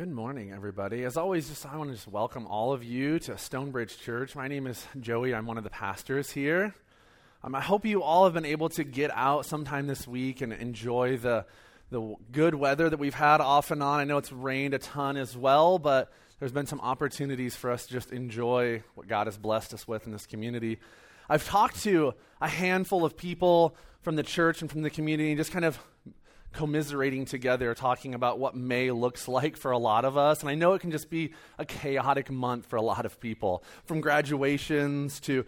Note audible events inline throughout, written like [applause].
Good morning, everybody. As always, just I want to just welcome all of you to Stonebridge Church. My name is Joey. I'm one of the pastors here. Um, I hope you all have been able to get out sometime this week and enjoy the the good weather that we've had off and on. I know it's rained a ton as well, but there's been some opportunities for us to just enjoy what God has blessed us with in this community. I've talked to a handful of people from the church and from the community, and just kind of commiserating together, talking about what May looks like for a lot of us. And I know it can just be a chaotic month for a lot of people, from graduations to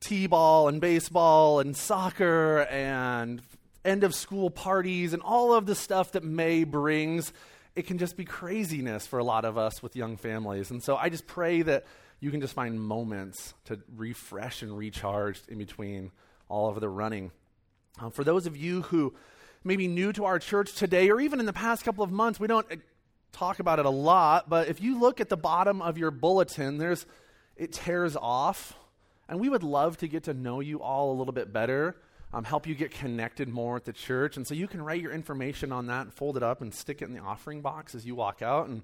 t ball and baseball and soccer and end of school parties and all of the stuff that May brings. It can just be craziness for a lot of us with young families. And so I just pray that you can just find moments to refresh and recharge in between all of the running. Um, for those of you who maybe new to our church today or even in the past couple of months, we don't uh, talk about it a lot, but if you look at the bottom of your bulletin, there's it tears off. And we would love to get to know you all a little bit better, um, help you get connected more at the church. And so you can write your information on that and fold it up and stick it in the offering box as you walk out. And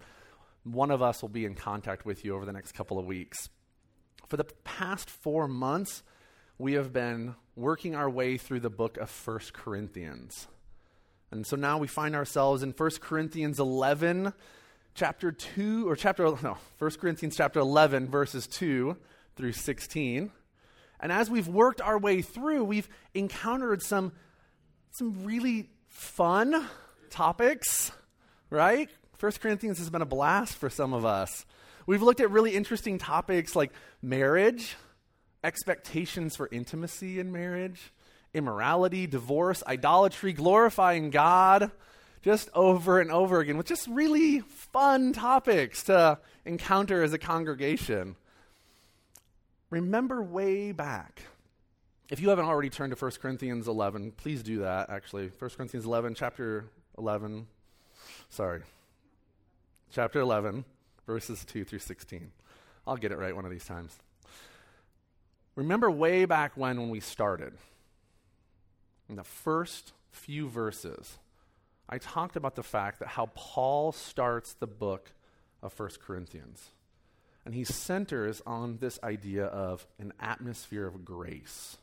one of us will be in contact with you over the next couple of weeks. For the past four months, we have been working our way through the book of First Corinthians. And so now we find ourselves in 1 Corinthians 11, chapter 2, or chapter, no, 1 Corinthians chapter 11, verses 2 through 16. And as we've worked our way through, we've encountered some, some really fun topics, right? 1 Corinthians has been a blast for some of us. We've looked at really interesting topics like marriage, expectations for intimacy in marriage, immorality, divorce, idolatry, glorifying God, just over and over again with just really fun topics to encounter as a congregation. Remember way back. If you haven't already turned to 1 Corinthians 11, please do that, actually. 1 Corinthians 11, chapter 11. Sorry. Chapter 11, verses 2 through 16. I'll get it right one of these times. Remember way back when when we started in the first few verses, I talked about the fact that how Paul starts the book of First Corinthians. And he centers on this idea of an atmosphere of grace.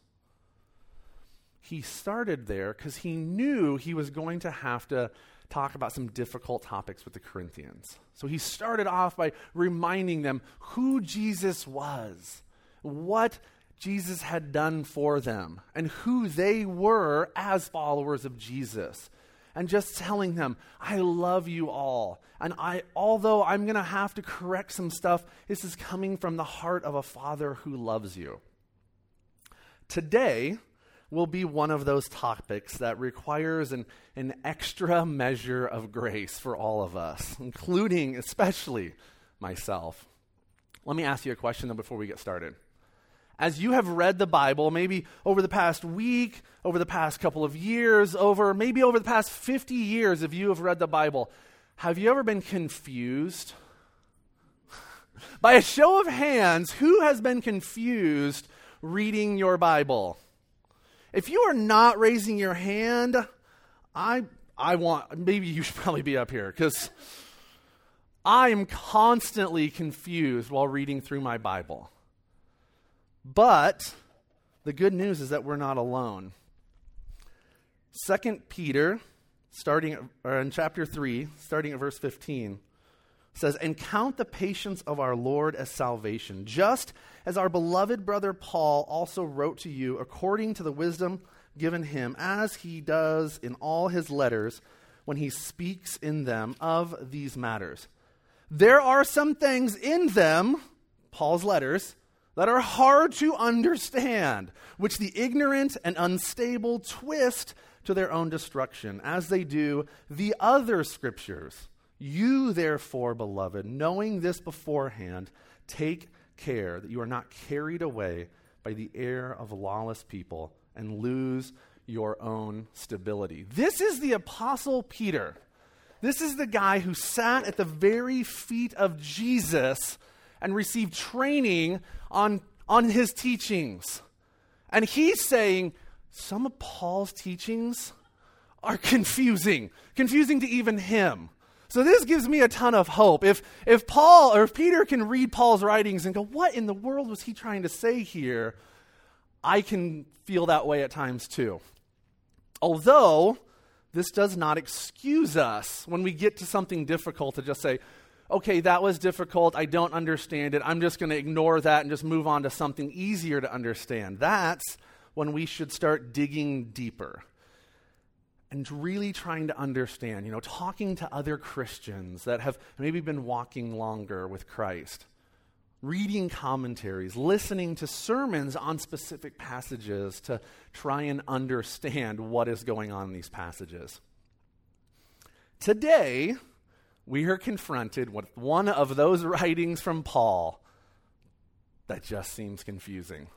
He started there because he knew he was going to have to talk about some difficult topics with the Corinthians. So he started off by reminding them who Jesus was, what Jesus had done for them and who they were as followers of Jesus. And just telling them, I love you all. And I, although I'm going to have to correct some stuff, this is coming from the heart of a father who loves you. Today will be one of those topics that requires an, an extra measure of grace for all of us, including, especially, myself. Let me ask you a question, though, before we get started as you have read the Bible, maybe over the past week, over the past couple of years, over maybe over the past 50 years, if you have read the Bible, have you ever been confused? [laughs] By a show of hands, who has been confused reading your Bible? If you are not raising your hand, I, I want, maybe you should probably be up here because I am constantly confused while reading through my Bible. But the good news is that we're not alone. Second Peter, starting or in chapter 3, starting at verse 15, says, And count the patience of our Lord as salvation, just as our beloved brother Paul also wrote to you according to the wisdom given him, as he does in all his letters when he speaks in them of these matters. There are some things in them, Paul's letters, that are hard to understand, which the ignorant and unstable twist to their own destruction, as they do the other scriptures. You, therefore, beloved, knowing this beforehand, take care that you are not carried away by the air of lawless people and lose your own stability. This is the Apostle Peter. This is the guy who sat at the very feet of Jesus and receive training on, on his teachings. And he's saying some of Paul's teachings are confusing, confusing to even him. So this gives me a ton of hope. If, if Paul or if Peter can read Paul's writings and go, what in the world was he trying to say here? I can feel that way at times too. Although, this does not excuse us when we get to something difficult to just say, okay, that was difficult. I don't understand it. I'm just going to ignore that and just move on to something easier to understand. That's when we should start digging deeper and really trying to understand, you know, talking to other Christians that have maybe been walking longer with Christ, reading commentaries, listening to sermons on specific passages to try and understand what is going on in these passages. Today, we are confronted with one of those [laughs] writings from Paul that just seems confusing.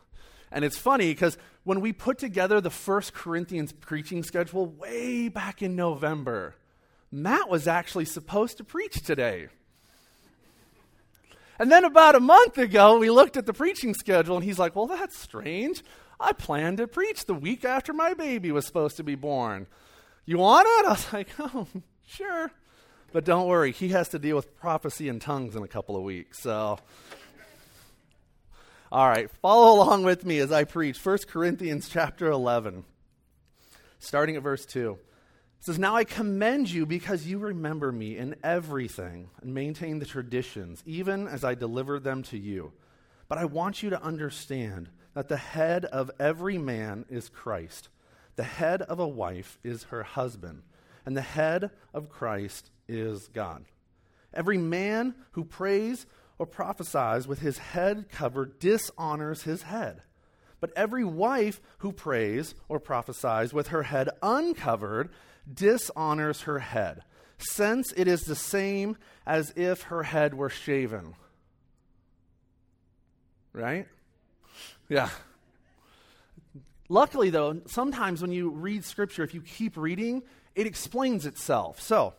And it's funny because when we put together the first Corinthians preaching schedule way back in November, Matt was actually supposed to preach today. And then about a month ago, we looked at the preaching schedule and he's like, Well, that's strange. I planned to preach the week after my baby was supposed to be born. You want it? I was like, Oh, sure. But don't worry, he has to deal with prophecy and tongues in a couple of weeks. So all right, follow along with me as I preach 1 Corinthians chapter 11, starting at verse 2. It says, Now I commend you because you remember me in everything and maintain the traditions, even as I delivered them to you. But I want you to understand that the head of every man is Christ. The head of a wife is her husband, and the head of Christ is God. Every man who prays or prophesies with his head covered dishonors his head. But every wife who prays or prophesies with her head uncovered dishonors her head, since it is the same as if her head were shaven. Right? Yeah. Luckily, though, sometimes when you read Scripture, if you keep reading, it explains itself. So,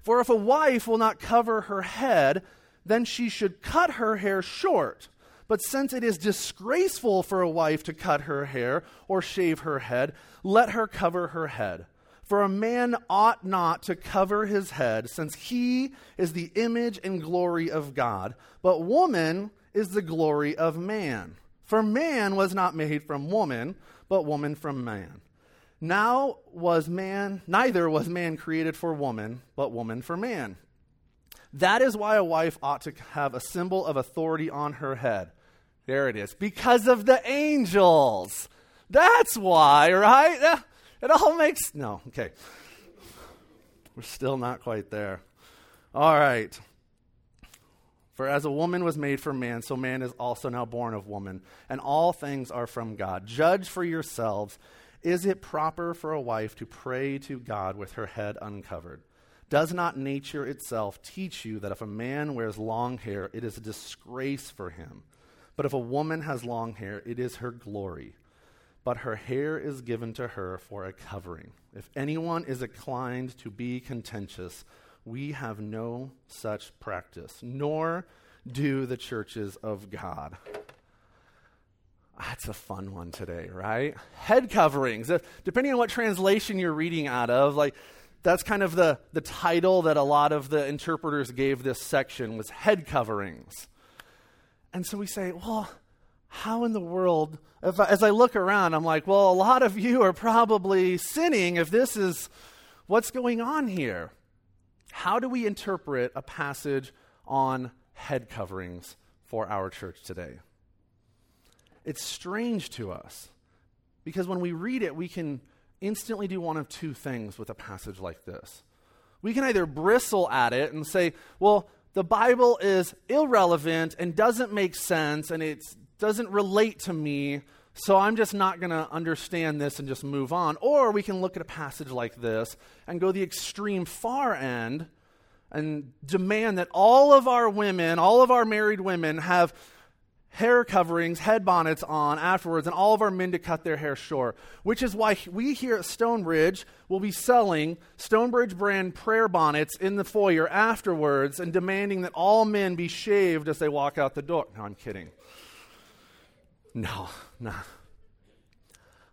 for if a wife will not cover her head, then she should cut her hair short. But since it is disgraceful for a wife to cut her hair or shave her head, let her cover her head. For a man ought not to cover his head, since he is the image and glory of God, but woman is the glory of man. For man was not made from woman, but woman from man. Now was man, neither was man created for woman, but woman for man. That is why a wife ought to have a symbol of authority on her head. There it is. Because of the angels. That's why, right? It all makes. No, okay. We're still not quite there. All right. For as a woman was made for man, so man is also now born of woman, and all things are from God. Judge for yourselves. Is it proper for a wife to pray to God with her head uncovered? Does not nature itself teach you that if a man wears long hair, it is a disgrace for him? But if a woman has long hair, it is her glory. But her hair is given to her for a covering. If anyone is inclined to be contentious, we have no such practice, nor do the churches of God. That's a fun one today, right? Head coverings. Uh, depending on what translation you're reading out of, like that's kind of the, the title that a lot of the interpreters gave this section was head coverings. And so we say, well, how in the world, I, as I look around, I'm like, well, a lot of you are probably sinning if this is what's going on here. How do we interpret a passage on head coverings for our church today? It's strange to us because when we read it, we can instantly do one of two things with a passage like this. We can either bristle at it and say, well, the Bible is irrelevant and doesn't make sense and it doesn't relate to me, so I'm just not going to understand this and just move on. Or we can look at a passage like this and go the extreme far end and demand that all of our women, all of our married women, have hair coverings, head bonnets on afterwards, and all of our men to cut their hair short. Which is why we here at Stonebridge will be selling Stonebridge brand prayer bonnets in the foyer afterwards and demanding that all men be shaved as they walk out the door. No, I'm kidding. No, no.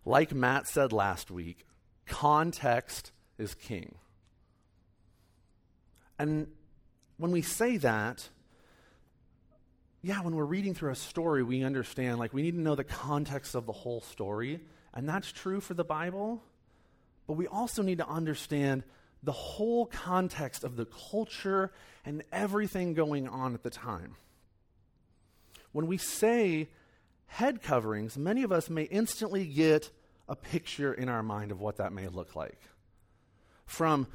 Like Matt said last week, context is king. And when we say that, yeah, when we're reading through a story, we understand, like, we need to know the context of the whole story. And that's true for the Bible. But we also need to understand the whole context of the culture and everything going on at the time. When we say head coverings, many of us may instantly get a picture in our mind of what that may look like. From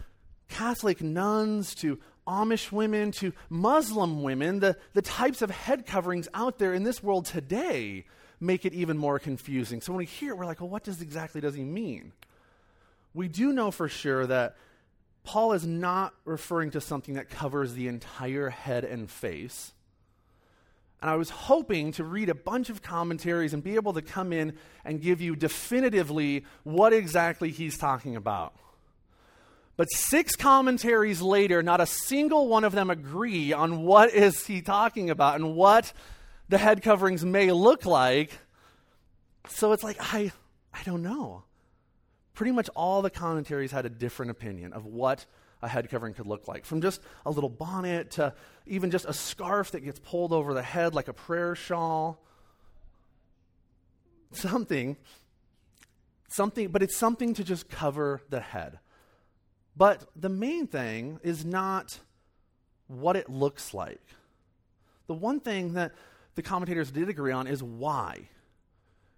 Catholic nuns to Amish women to Muslim women, the, the types of head coverings out there in this world today make it even more confusing. So when we hear it, we're like, well, what does exactly does he mean? We do know for sure that Paul is not referring to something that covers the entire head and face. And I was hoping to read a bunch of commentaries and be able to come in and give you definitively what exactly he's talking about. But six commentaries later, not a single one of them agree on what is he talking about and what the head coverings may look like. So it's like I I don't know. Pretty much all the commentaries had a different opinion of what a head covering could look like. From just a little bonnet to even just a scarf that gets pulled over the head like a prayer shawl. Something something but it's something to just cover the head. But the main thing is not what it looks like. The one thing that the commentators did agree on is why.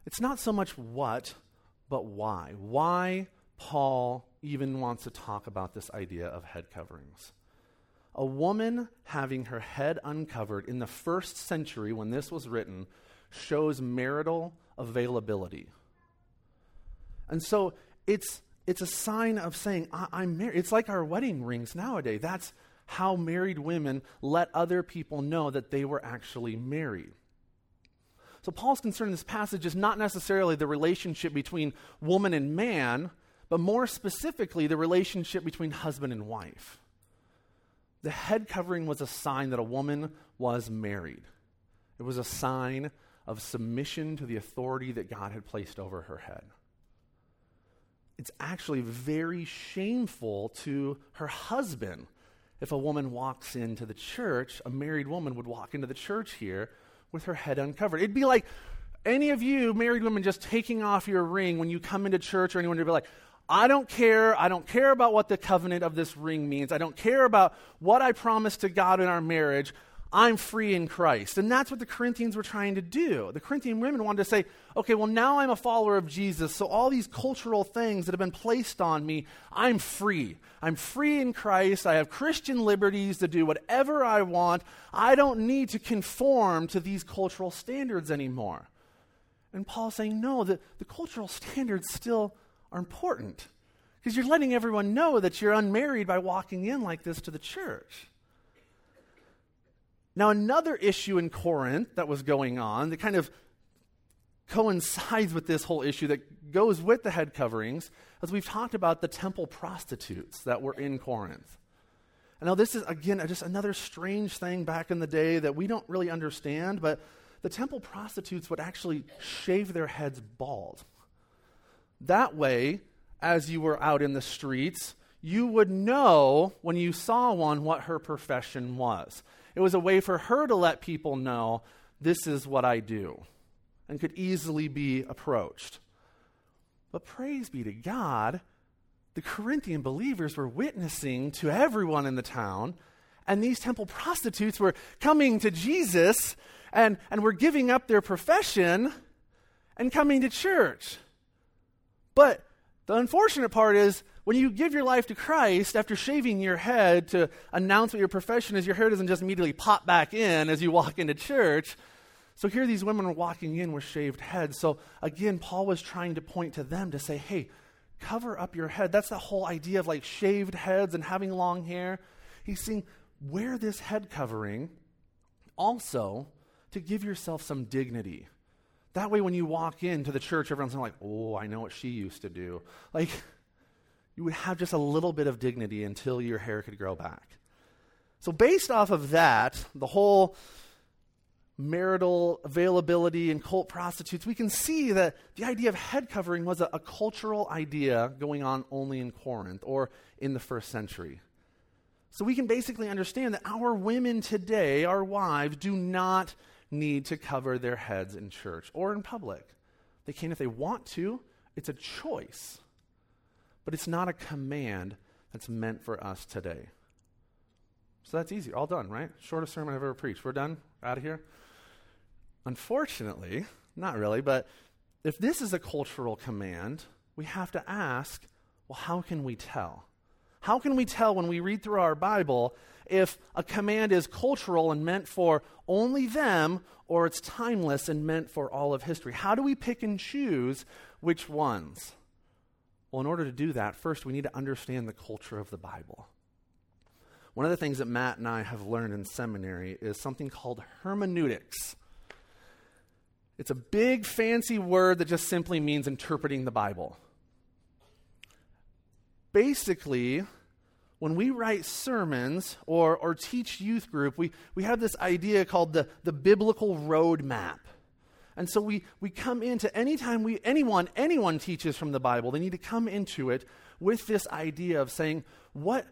It's not so much what, but why. Why Paul even wants to talk about this idea of head coverings. A woman having her head uncovered in the first century when this was written shows marital availability. And so it's it's a sign of saying, I- am married. It's like our wedding rings nowadays. That's how married women let other people know that they were actually married. So, Paul's concern in this passage is not necessarily the relationship between woman and man, but more specifically, the relationship between husband and wife. The head covering was a sign that a woman was married, it was a sign of submission to the authority that God had placed over her head it's actually very shameful to her husband. If a woman walks into the church, a married woman would walk into the church here with her head uncovered. It'd be like any of you married women just taking off your ring when you come into church or anyone to be like, I don't care. I don't care about what the covenant of this ring means. I don't care about what I promised to God in our marriage. I'm free in Christ. And that's what the Corinthians were trying to do. The Corinthian women wanted to say, okay, well, now I'm a follower of Jesus, so all these cultural things that have been placed on me, I'm free. I'm free in Christ. I have Christian liberties to do whatever I want. I don't need to conform to these cultural standards anymore. And Paul's saying, no, the, the cultural standards still are important because you're letting everyone know that you're unmarried by walking in like this to the church. Now, another issue in Corinth that was going on that kind of coincides with this whole issue that goes with the head coverings, as we've talked about the temple prostitutes that were in Corinth. I know this is, again, just another strange thing back in the day that we don't really understand, but the temple prostitutes would actually shave their heads bald. That way, as you were out in the streets, you would know when you saw one what her profession was. It was a way for her to let people know this is what I do and could easily be approached. But praise be to God, the Corinthian believers were witnessing to everyone in the town, and these temple prostitutes were coming to Jesus and, and were giving up their profession and coming to church. But the unfortunate part is when you give your life to Christ after shaving your head to announce what your profession is, your hair doesn't just immediately pop back in as you walk into church. So here these women are walking in with shaved heads. So again, Paul was trying to point to them to say, hey, cover up your head. That's the whole idea of like shaved heads and having long hair. He's saying, wear this head covering also to give yourself some dignity. That way, when you walk into the church, everyone's like, oh, I know what she used to do. Like, you would have just a little bit of dignity until your hair could grow back. So, based off of that, the whole marital availability and cult prostitutes, we can see that the idea of head covering was a, a, cultural idea going on only in Corinth or in the first century. So we can basically understand that our women today, our wives, do not need to cover their heads in church or in public. They can if they want to, it's a choice. But it's not a command that's meant for us today. So that's easy. All done, right? Shortest sermon I've ever preached. We're done? Out of here? Unfortunately, not really, but if this is a cultural command, we have to ask well, how can we tell? How can we tell when we read through our Bible if a command is cultural and meant for only them or it's timeless and meant for all of history? How do we pick and choose which ones? Well, in order to do that, first we need to understand the culture of the Bible. One of the things that Matt and I have learned in seminary is something called hermeneutics. It's a big, fancy word that just simply means interpreting the Bible. Basically, when we write sermons or, or teach youth group, we, we have this idea called the, the biblical roadmap. And so we, we come into anytime we anyone anyone teaches from the Bible, they need to come into it with this idea of saying, what,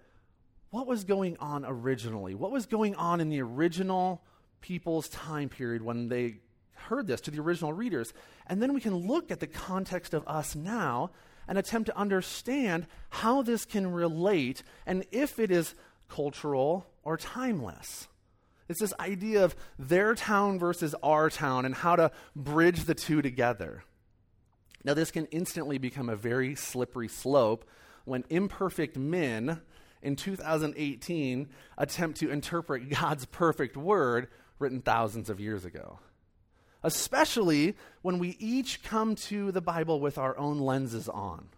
what was going on originally? What was going on in the original people's time period when they heard this to the original readers? And then we can look at the context of us now and attempt to understand how this can relate and if it is cultural or timeless. It's this idea of their town versus our town and how to bridge the two together. Now, this can instantly become a very slippery slope when imperfect men in 2018 attempt to interpret God's perfect word written thousands of years ago. Especially when we each come to the Bible with our own lenses on.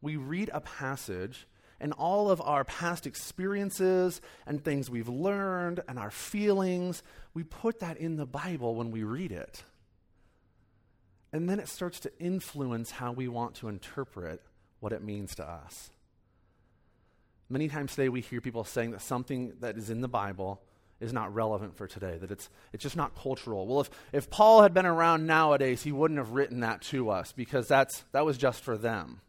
We read a passage and all of our past experiences and things we've learned and our feelings, we put that in the Bible when we read it. And then it starts to influence how we want to interpret what it means to us. Many times today we hear people saying that something that is in the Bible is not relevant for today, that it's, it's just not cultural. Well, if, if Paul had been around nowadays, he wouldn't have written that to us because that's, that was just for them.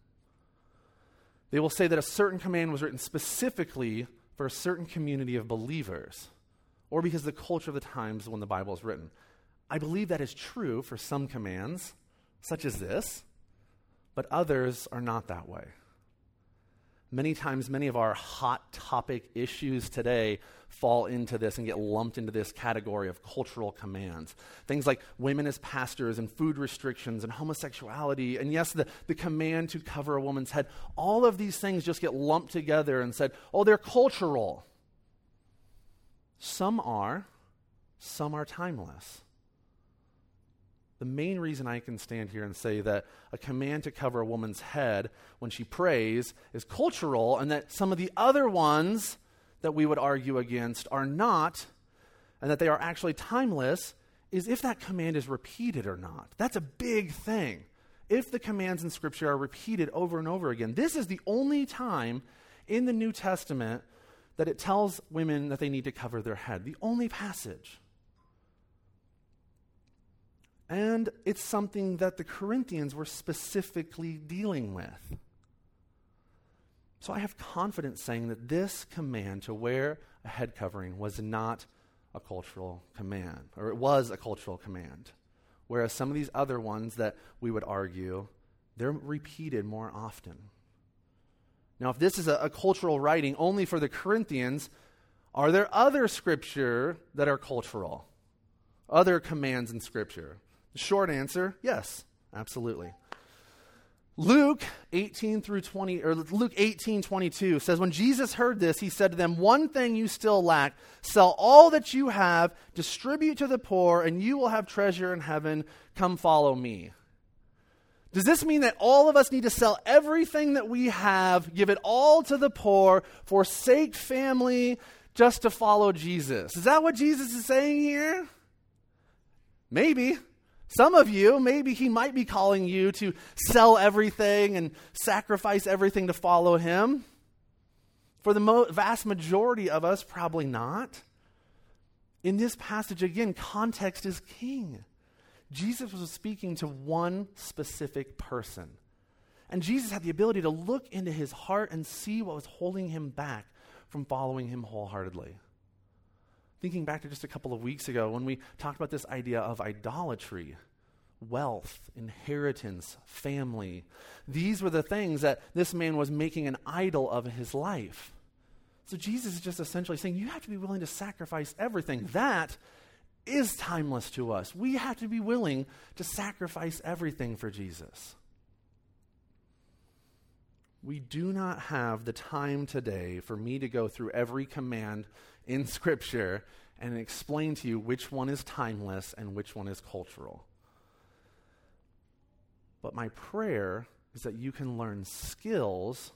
They will say that a certain command was written specifically for a certain community of believers, or because the culture of the times when the Bible is written. I believe that is true for some commands, such as this, but others are not that way. Many times, many of our hot topic issues today fall into this and get lumped into this category of cultural commands. Things like women as pastors and food restrictions and homosexuality, and yes, the, the command to cover a woman's head. All of these things just get lumped together and said, oh, they're cultural. Some are, some are timeless. The main reason I can stand here and say that a command to cover a woman's head when she prays is cultural, and that some of the other ones that we would argue against are not, and that they are actually timeless, is if that command is repeated or not. That's a big thing. If the commands in Scripture are repeated over and over again, this is the only time in the New Testament that it tells women that they need to cover their head. The only passage. And it's something that the Corinthians were specifically dealing with. So I have confidence saying that this command to wear a head covering was not a cultural command, or it was a cultural command. Whereas some of these other ones that we would argue, they're repeated more often. Now, if this is a, a cultural writing only for the Corinthians, are there other scripture that are cultural? Other commands in scripture? The short answer yes, absolutely. Luke 18 through 20, or Luke 18, 22 says, When Jesus heard this, he said to them, One thing you still lack sell all that you have, distribute to the poor, and you will have treasure in heaven. Come follow me. Does this mean that all of us need to sell everything that we have, give it all to the poor, forsake family, just to follow Jesus? Is that what Jesus is saying here? Maybe. Some of you, maybe he might be calling you to sell everything and sacrifice everything to follow him. For the mo- vast majority of us, probably not. In this passage, again, context is king. Jesus was speaking to one specific person. And Jesus had the ability to look into his heart and see what was holding him back from following him wholeheartedly. Thinking back to just a couple of weeks ago when we talked about this idea of idolatry, wealth, inheritance, family. These were the things that this man was making an idol of his life. So Jesus is just essentially saying you have to be willing to sacrifice everything. That is timeless to us. We have to be willing to sacrifice everything for Jesus. We do not have the time today for me to go through every command in Scripture and explain to you which one is timeless and which one is cultural. But my prayer is that you can learn skills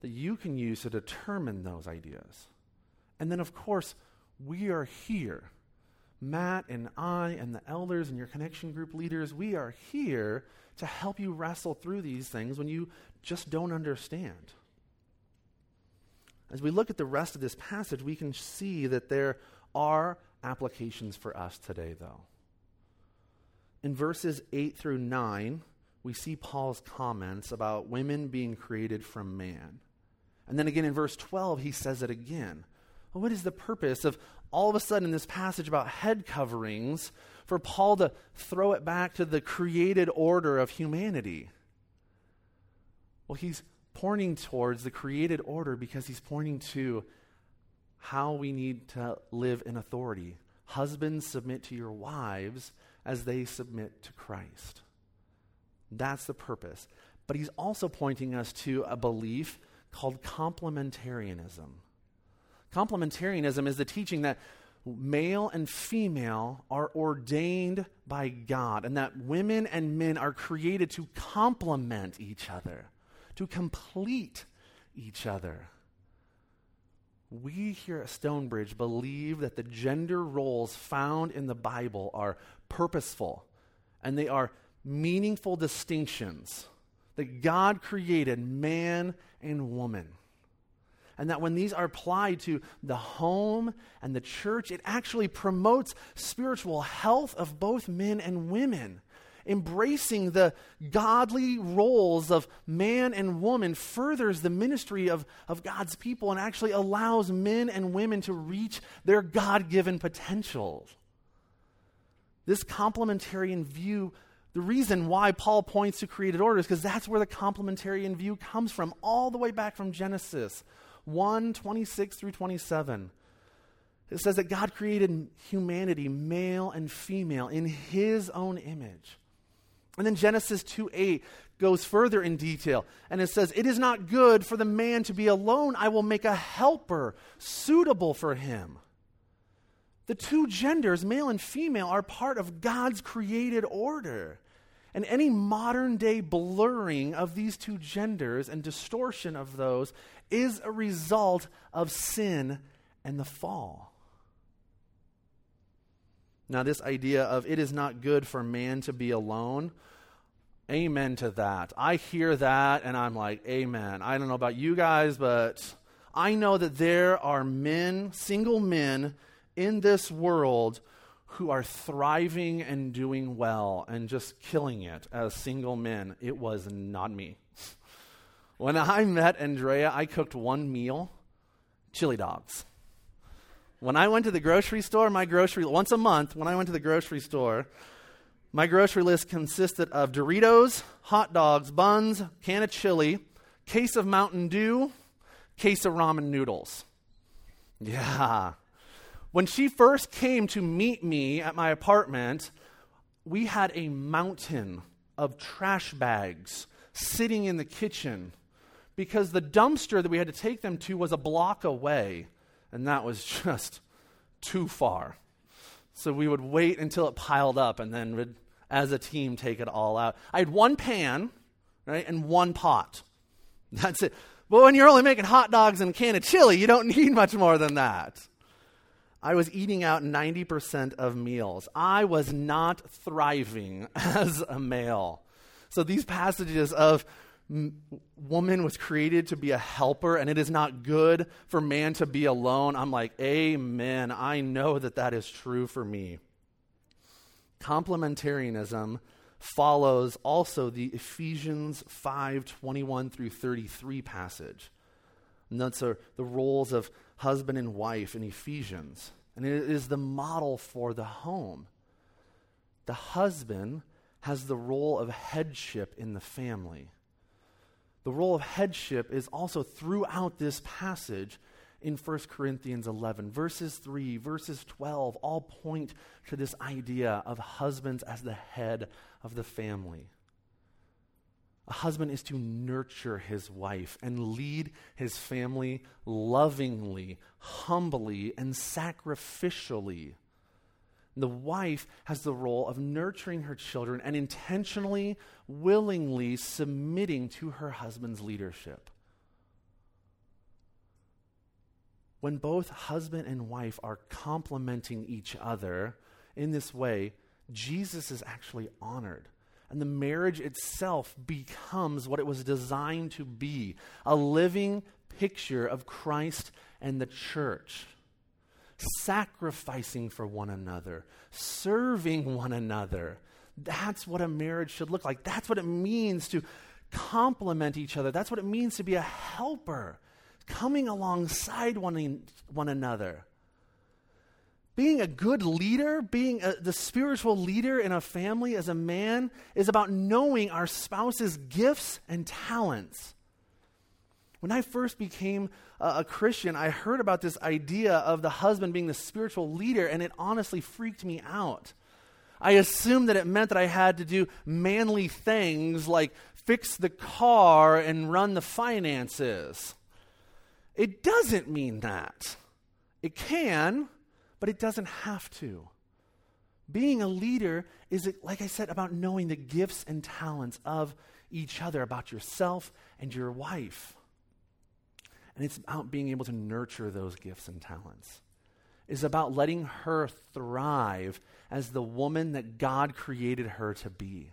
that you can use to determine those ideas. And then, of course, we are here. Matt and I and the elders and your connection group leaders, we are here to help you wrestle through these things when you just don't understand. As we look at the rest of this passage, we can see that there are applications for us today, though. In verses 8 through 9, we see Paul's comments about women being created from man. And then again in verse 12, he says it again. Well, what is the purpose of all of a sudden in this passage about head coverings for Paul to throw it back to the created order of humanity? Well, he's pointing towards the created order because he's pointing to how we need to live in authority. Husbands, submit to your wives as they submit to Christ. That's the purpose. But he's also pointing us to a belief called complementarianism. Complementarianism is the teaching that male and female are ordained by God and that women and men are created to complement each other, to complete each other. We here at Stonebridge believe that the gender roles found in the Bible are purposeful and they are meaningful distinctions that God created man and woman. And that when these are applied to the home and the church, it actually promotes spiritual health of both men and women. Embracing the godly roles of man and woman furthers the ministry of, of God's people and actually allows men and women to reach their God given potential. This complementarian view the reason why Paul points to created order is because that's where the complementarian view comes from, all the way back from Genesis 1 26 through 27. It says that God created humanity, male and female, in his own image. And then Genesis 2 8 goes further in detail, and it says, It is not good for the man to be alone. I will make a helper suitable for him. The two genders, male and female, are part of God's created order. And any modern day blurring of these two genders and distortion of those is a result of sin and the fall. Now, this idea of it is not good for man to be alone, amen to that. I hear that and I'm like, amen. I don't know about you guys, but I know that there are men, single men in this world who are thriving and doing well and just killing it as single men. It was not me. [laughs] when I met Andrea, I cooked one meal chili dogs. When I went to the grocery store, my grocery, once a month, when I went to the grocery store, my grocery list consisted of Doritos, hot dogs, buns, can of chili, case of Mountain Dew, case of ramen noodles. Yeah, when she first came to meet me at my apartment, we had a mountain of trash bags sitting in the kitchen because the dumpster that we had to take them to was a block away, and that was [laughs] just too far. So we would wait until it piled up and then would, as a team, take it all out. I had one pan, right, and one pot. [laughs] That's it. But when you're only making hot dogs and a can of chili, you don't [laughs] need much more than that. I was eating out 90% of meals. I was not thriving as a male. So these passages of woman was created to be a helper and it is not good for man to be alone. I'm like, amen. I know that that is true for me. Complementarianism follows also the Ephesians 5 21 through 33 passage. And that's uh, the roles of husband and wife in Ephesians, and it is the model for the home. The husband has the role of headship in the family. The role of headship is also throughout this passage in 1 Corinthians 11. Verses 3, verses 12 all point to this idea of husbands as the head of the family. A husband is to nurture his wife and lead his family lovingly, humbly, and sacrificially. The wife has the role of nurturing her children and intentionally, willingly submitting to her husband's leadership. When both husband and wife are complementing each other in this way, Jesus is actually honored. And the marriage itself becomes what it was designed to be a living picture of Christ and the church, sacrificing for one another, serving one another. That's what a marriage should look like. That's what it means to complement each other. That's what it means to be a helper, coming alongside one, one another being a good leader, being a, the spiritual leader in a family as a man, is about knowing our spouse's gifts and talents. When I first became a, Christian, I heard about this idea of the husband being the spiritual leader, and it honestly freaked me out. I assumed that it meant that I had to do manly things like fix the car and run the finances. It doesn't mean that. It can, but it doesn't have to. Being a leader is, like I said, about knowing the gifts and talents of each other, about yourself and your wife. And it's about being able to nurture those gifts and talents. It's about letting her thrive as the woman that God created her to be.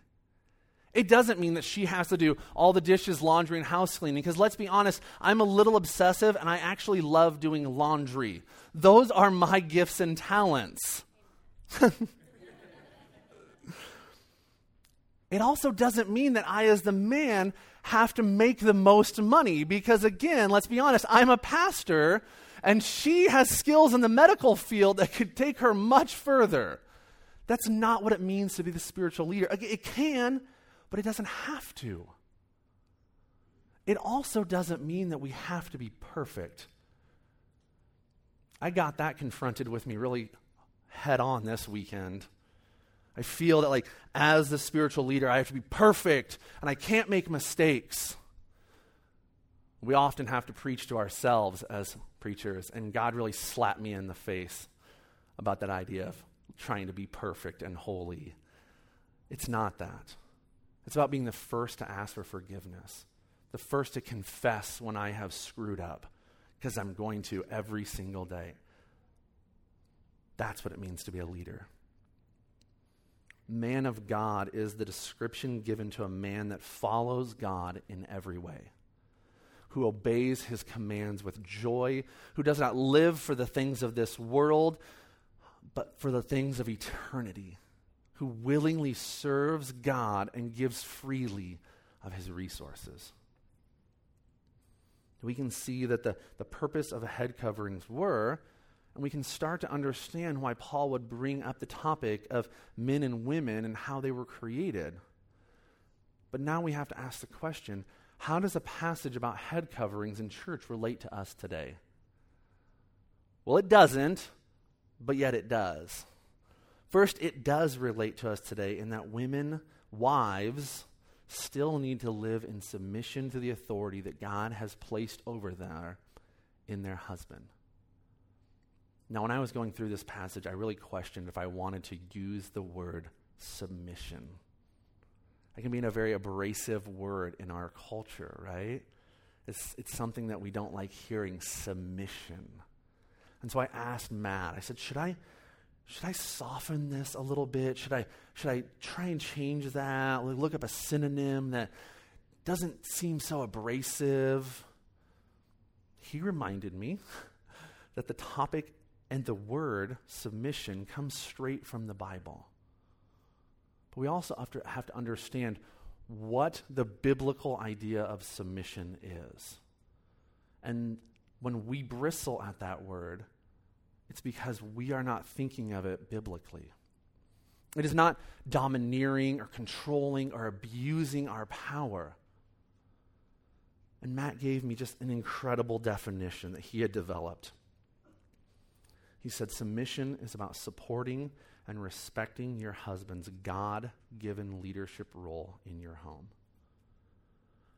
It doesn't mean that she has to do all the dishes, laundry, and house cleaning, because let's be honest, I'm a little obsessive and I actually love doing laundry. Those are my gifts and talents. [laughs] it also doesn't mean that I, as the man, have to make the most money, because again, let's be honest, I'm a pastor and she has skills in the medical field that could take her much further. That's not what it means to be the spiritual leader. It can but it doesn't have to. It also doesn't mean that we have to be perfect. I got that confronted with me really head on this weekend. I feel that, like, as the spiritual leader, I have to be perfect and I can't make mistakes. We often have to preach to ourselves as preachers, and God really slapped me in the face about that idea of trying to be perfect and holy. It's not that. It's about being the first to ask for forgiveness, the first to confess when I have screwed up, because I'm going to every single day. That's what it means to be a leader. Man of God is the description given to a man that follows God in every way, who obeys his commands with joy, who does not live for the things of this world, but for the things of eternity who willingly serves God and gives freely of his resources. We can see that the, the purpose of head coverings were, and we can start to understand why Paul would bring up the topic of men and women and how they were created. But now we have to ask the question how does a passage about head coverings in church relate to us today? Well, it doesn't, but yet it does. First, it does relate to us today in that women, wives, still need to live in submission to the authority that God has placed over them in their husband. Now, when I was going through this passage, I really questioned if I wanted to use the word submission. It can be a very abrasive word in our culture, right? It's, it's something that we don't like hearing submission. And so I asked Matt, I said, should I, should I soften this a little bit? Should I, should I try and change that? Look up a synonym that doesn't seem so abrasive. He reminded me [laughs] that the topic and the word submission comes straight from the Bible. But we also have to, have to understand what the biblical idea of submission is. And when we bristle at that word, it's because we are not thinking of it biblically. It is not domineering or controlling or abusing our power. And Matt gave me just an incredible definition that he had developed. He said, Submission is about supporting and respecting your husband's God given leadership role in your home.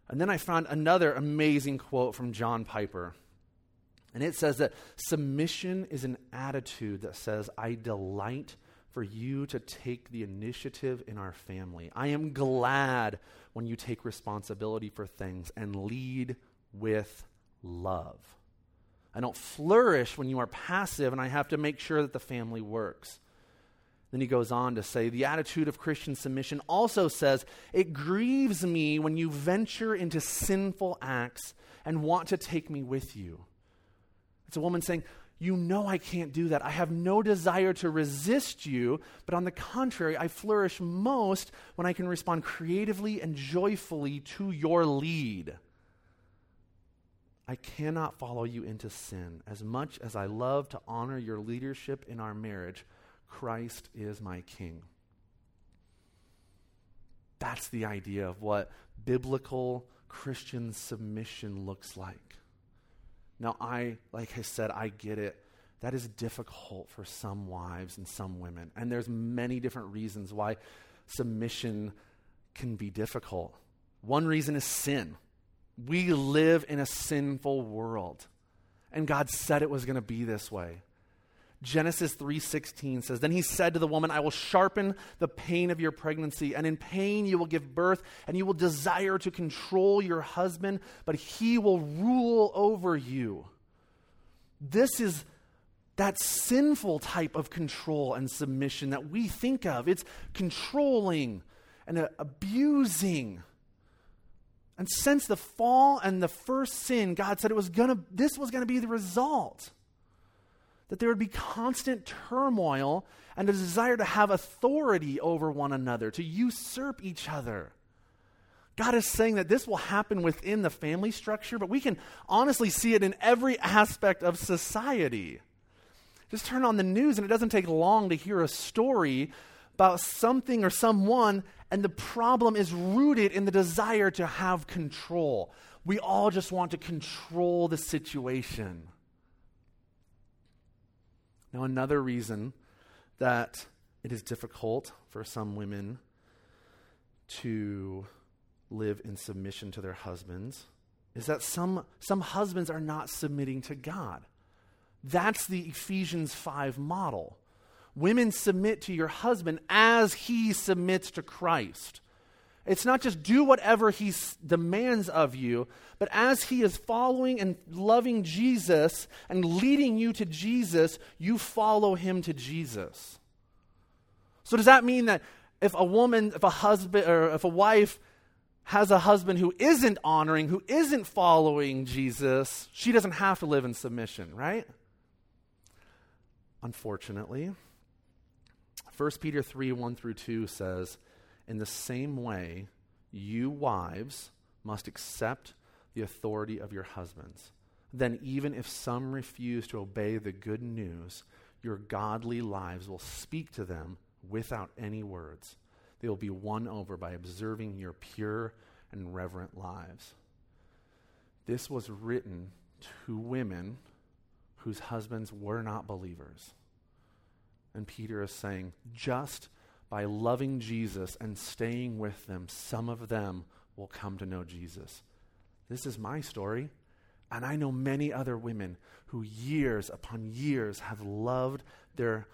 And then I found another amazing quote from John Piper. And it says that submission is an attitude that says, I delight for you to take the initiative in our family. I am glad when you take responsibility for things and lead with love. I don't flourish when you are passive and I have to make sure that the family works. Then he goes on to say, the attitude of Christian submission also says, It grieves me when you venture into sinful acts and want to take me with you. It's a woman saying, You know I can't do that. I have no desire to resist you, but on the contrary, I flourish most when I can respond creatively and joyfully to your lead. I cannot follow you into sin. As much as I love to honor your leadership in our marriage, Christ is my king. That's the idea of what biblical Christian submission looks like. Now, I, like I said, I get it. That is difficult for some wives and some women. And there's many different reasons why submission can be difficult. One reason is sin. We live in a sinful world. And God said it was going to be this way. Genesis 3:16 says, "Then he said to the woman, I will sharpen the pain of your pregnancy, and in pain you will give birth, and you will desire to control your husband, but he will rule over you." This is that sinful type of control and submission that we think of. It's controlling and abusing. And since the fall and the first sin, God said it was gonna, this was going to be the result. That there would be constant turmoil and a desire to have authority over one another, to usurp each other. God is saying that this will happen within the family structure, but we can honestly see it in every aspect of society. Just turn on the news, and it doesn't take long to hear a story about something or someone, and the problem is rooted in the desire to have control. We all just want to control the situation. Now, another reason that it is difficult for some women to live in submission to their husbands is that some, some husbands are not submitting to God. That's the Ephesians 5 model. Women submit to your husband as he submits to Christ. It's not just do whatever he demands of you, but as he is following and loving Jesus and leading you to Jesus, you follow him to Jesus. So, does that mean that if a woman, if a husband, or if a wife has a husband who isn't honoring, who isn't following Jesus, she doesn't have to live in submission, right? Unfortunately. 1 Peter 3 1 through 2 says, In the same way, you wives must accept the authority of your husbands. Then, even if some refuse to obey the good news, your godly lives will speak to them without any words. They will be won over by observing your pure and reverent lives. This was written to women whose husbands were not believers. And Peter is saying, just by loving Jesus and staying with them, some of them will come to know Jesus. This is my story. And I know many other women who, years upon years, have loved their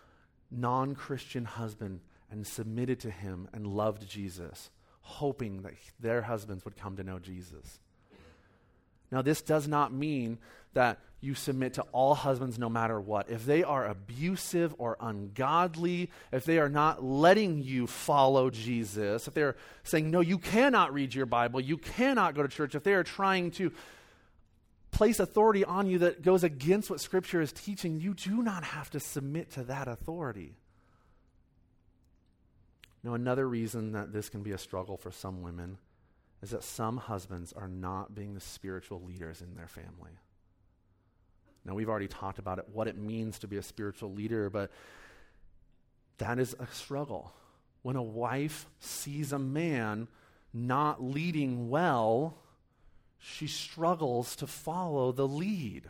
non Christian husband and submitted to him and loved Jesus, hoping that their husbands would come to know Jesus. Now, this does not mean that you submit to all husbands no matter what. If they are abusive or ungodly, if they are not letting you follow Jesus, if they're saying, no, you cannot read your Bible, you cannot go to church, if they are trying to place authority on you that goes against what Scripture is teaching, you do not have to submit to that authority. Now, another reason that this can be a struggle for some women is that some husbands are not being the spiritual leaders in their family. Now, we've already talked about it, what it means to be a spiritual leader, but that is a struggle. When a wife sees a man not leading well, she struggles to follow the lead.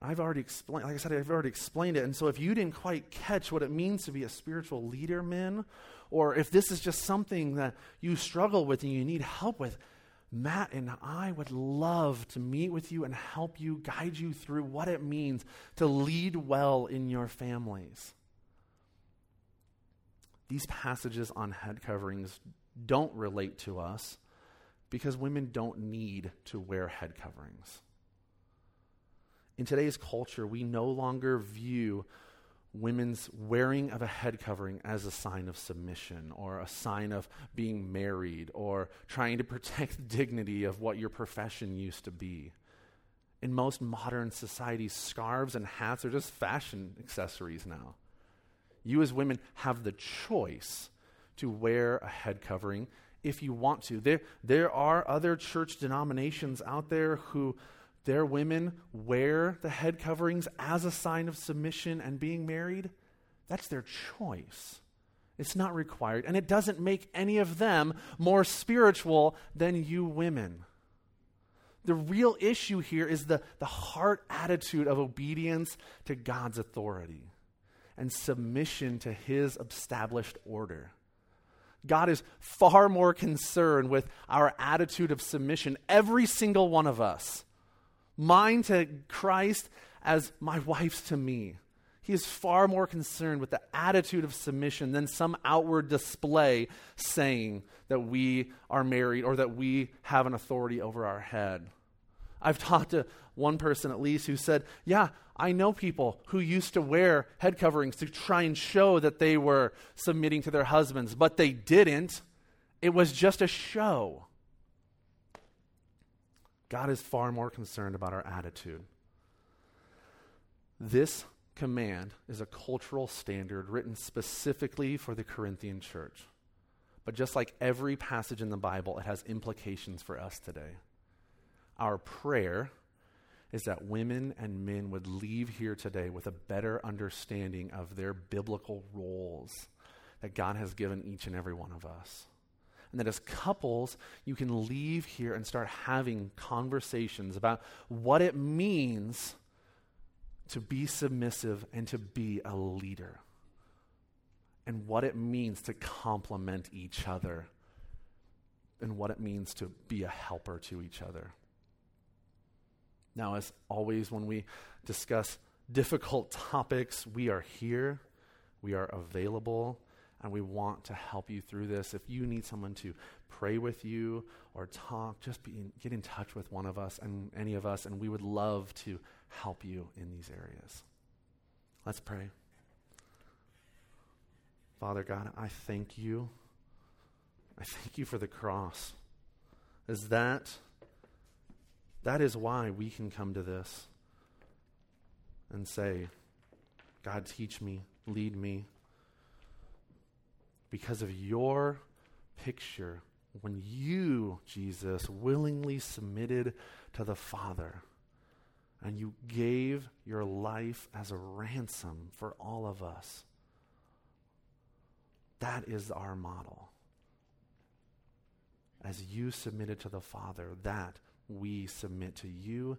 I've already explained, like I said, I've already explained it. And so if you didn't quite catch what it means to be a spiritual leader, men, or if this is just something that you struggle with and you need help with, Matt and I would love to meet with you and help you, guide you through what it means to lead well in your families. These passages on head coverings don't relate to us because women don't need to wear head coverings. In today's culture, we no longer view women's wearing of a head covering as a sign of submission or a sign of being married or trying to protect the dignity of what your profession used to be. In most modern societies, scarves and hats are just fashion accessories now. You, as women, have the choice to wear a head covering if you want to. There, there are other church denominations out there who their women wear the head coverings as a sign of submission and being married, that's their choice. It's not required, and it doesn't make any of them more spiritual than you women. The real issue here is the, the heart attitude of obedience to God's authority and submission to his established order. God is far more concerned with our attitude of submission, every single one of us, mine to Christ as my wife's to me. He is far more concerned with the attitude of submission than some outward display saying that we are married or that we have an authority over our head. I've talked to one person at least who said, Yeah, I know people who used to wear head coverings to try and show that they were submitting to their husbands, but they didn't. It was just a show. God is far more concerned about our attitude. This command is a cultural standard written specifically for the Corinthian church. But just like every passage in the Bible, it has implications for us today. Our prayer is that women and men would leave here today with a better understanding of their biblical roles that God has given each and every one of us and that as couples, you can leave here and start having conversations about what it means to be submissive and to be a leader, and what it means to complement each other, and what it means to be a helper to each other. Now, as always, when we discuss difficult topics, we are here, we are available and we want to help you through this. If you need someone to pray with you or talk, just in, get in touch with one of us and any of us, and we would love to help you in these areas. Let's pray. Father God, I thank you. I thank you for the cross. Is that that is why we can come to this and say, God, teach me, lead me, because of your picture when you, Jesus, willingly submitted to the Father and you gave your life as a ransom for all of us. That is our model. As you submitted to the Father, that we submit to you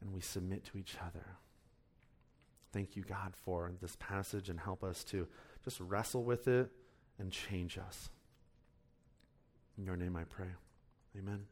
and we submit to each other. Thank you, God, for this passage and help us to just wrestle with it and change us. In your name I pray. Amen.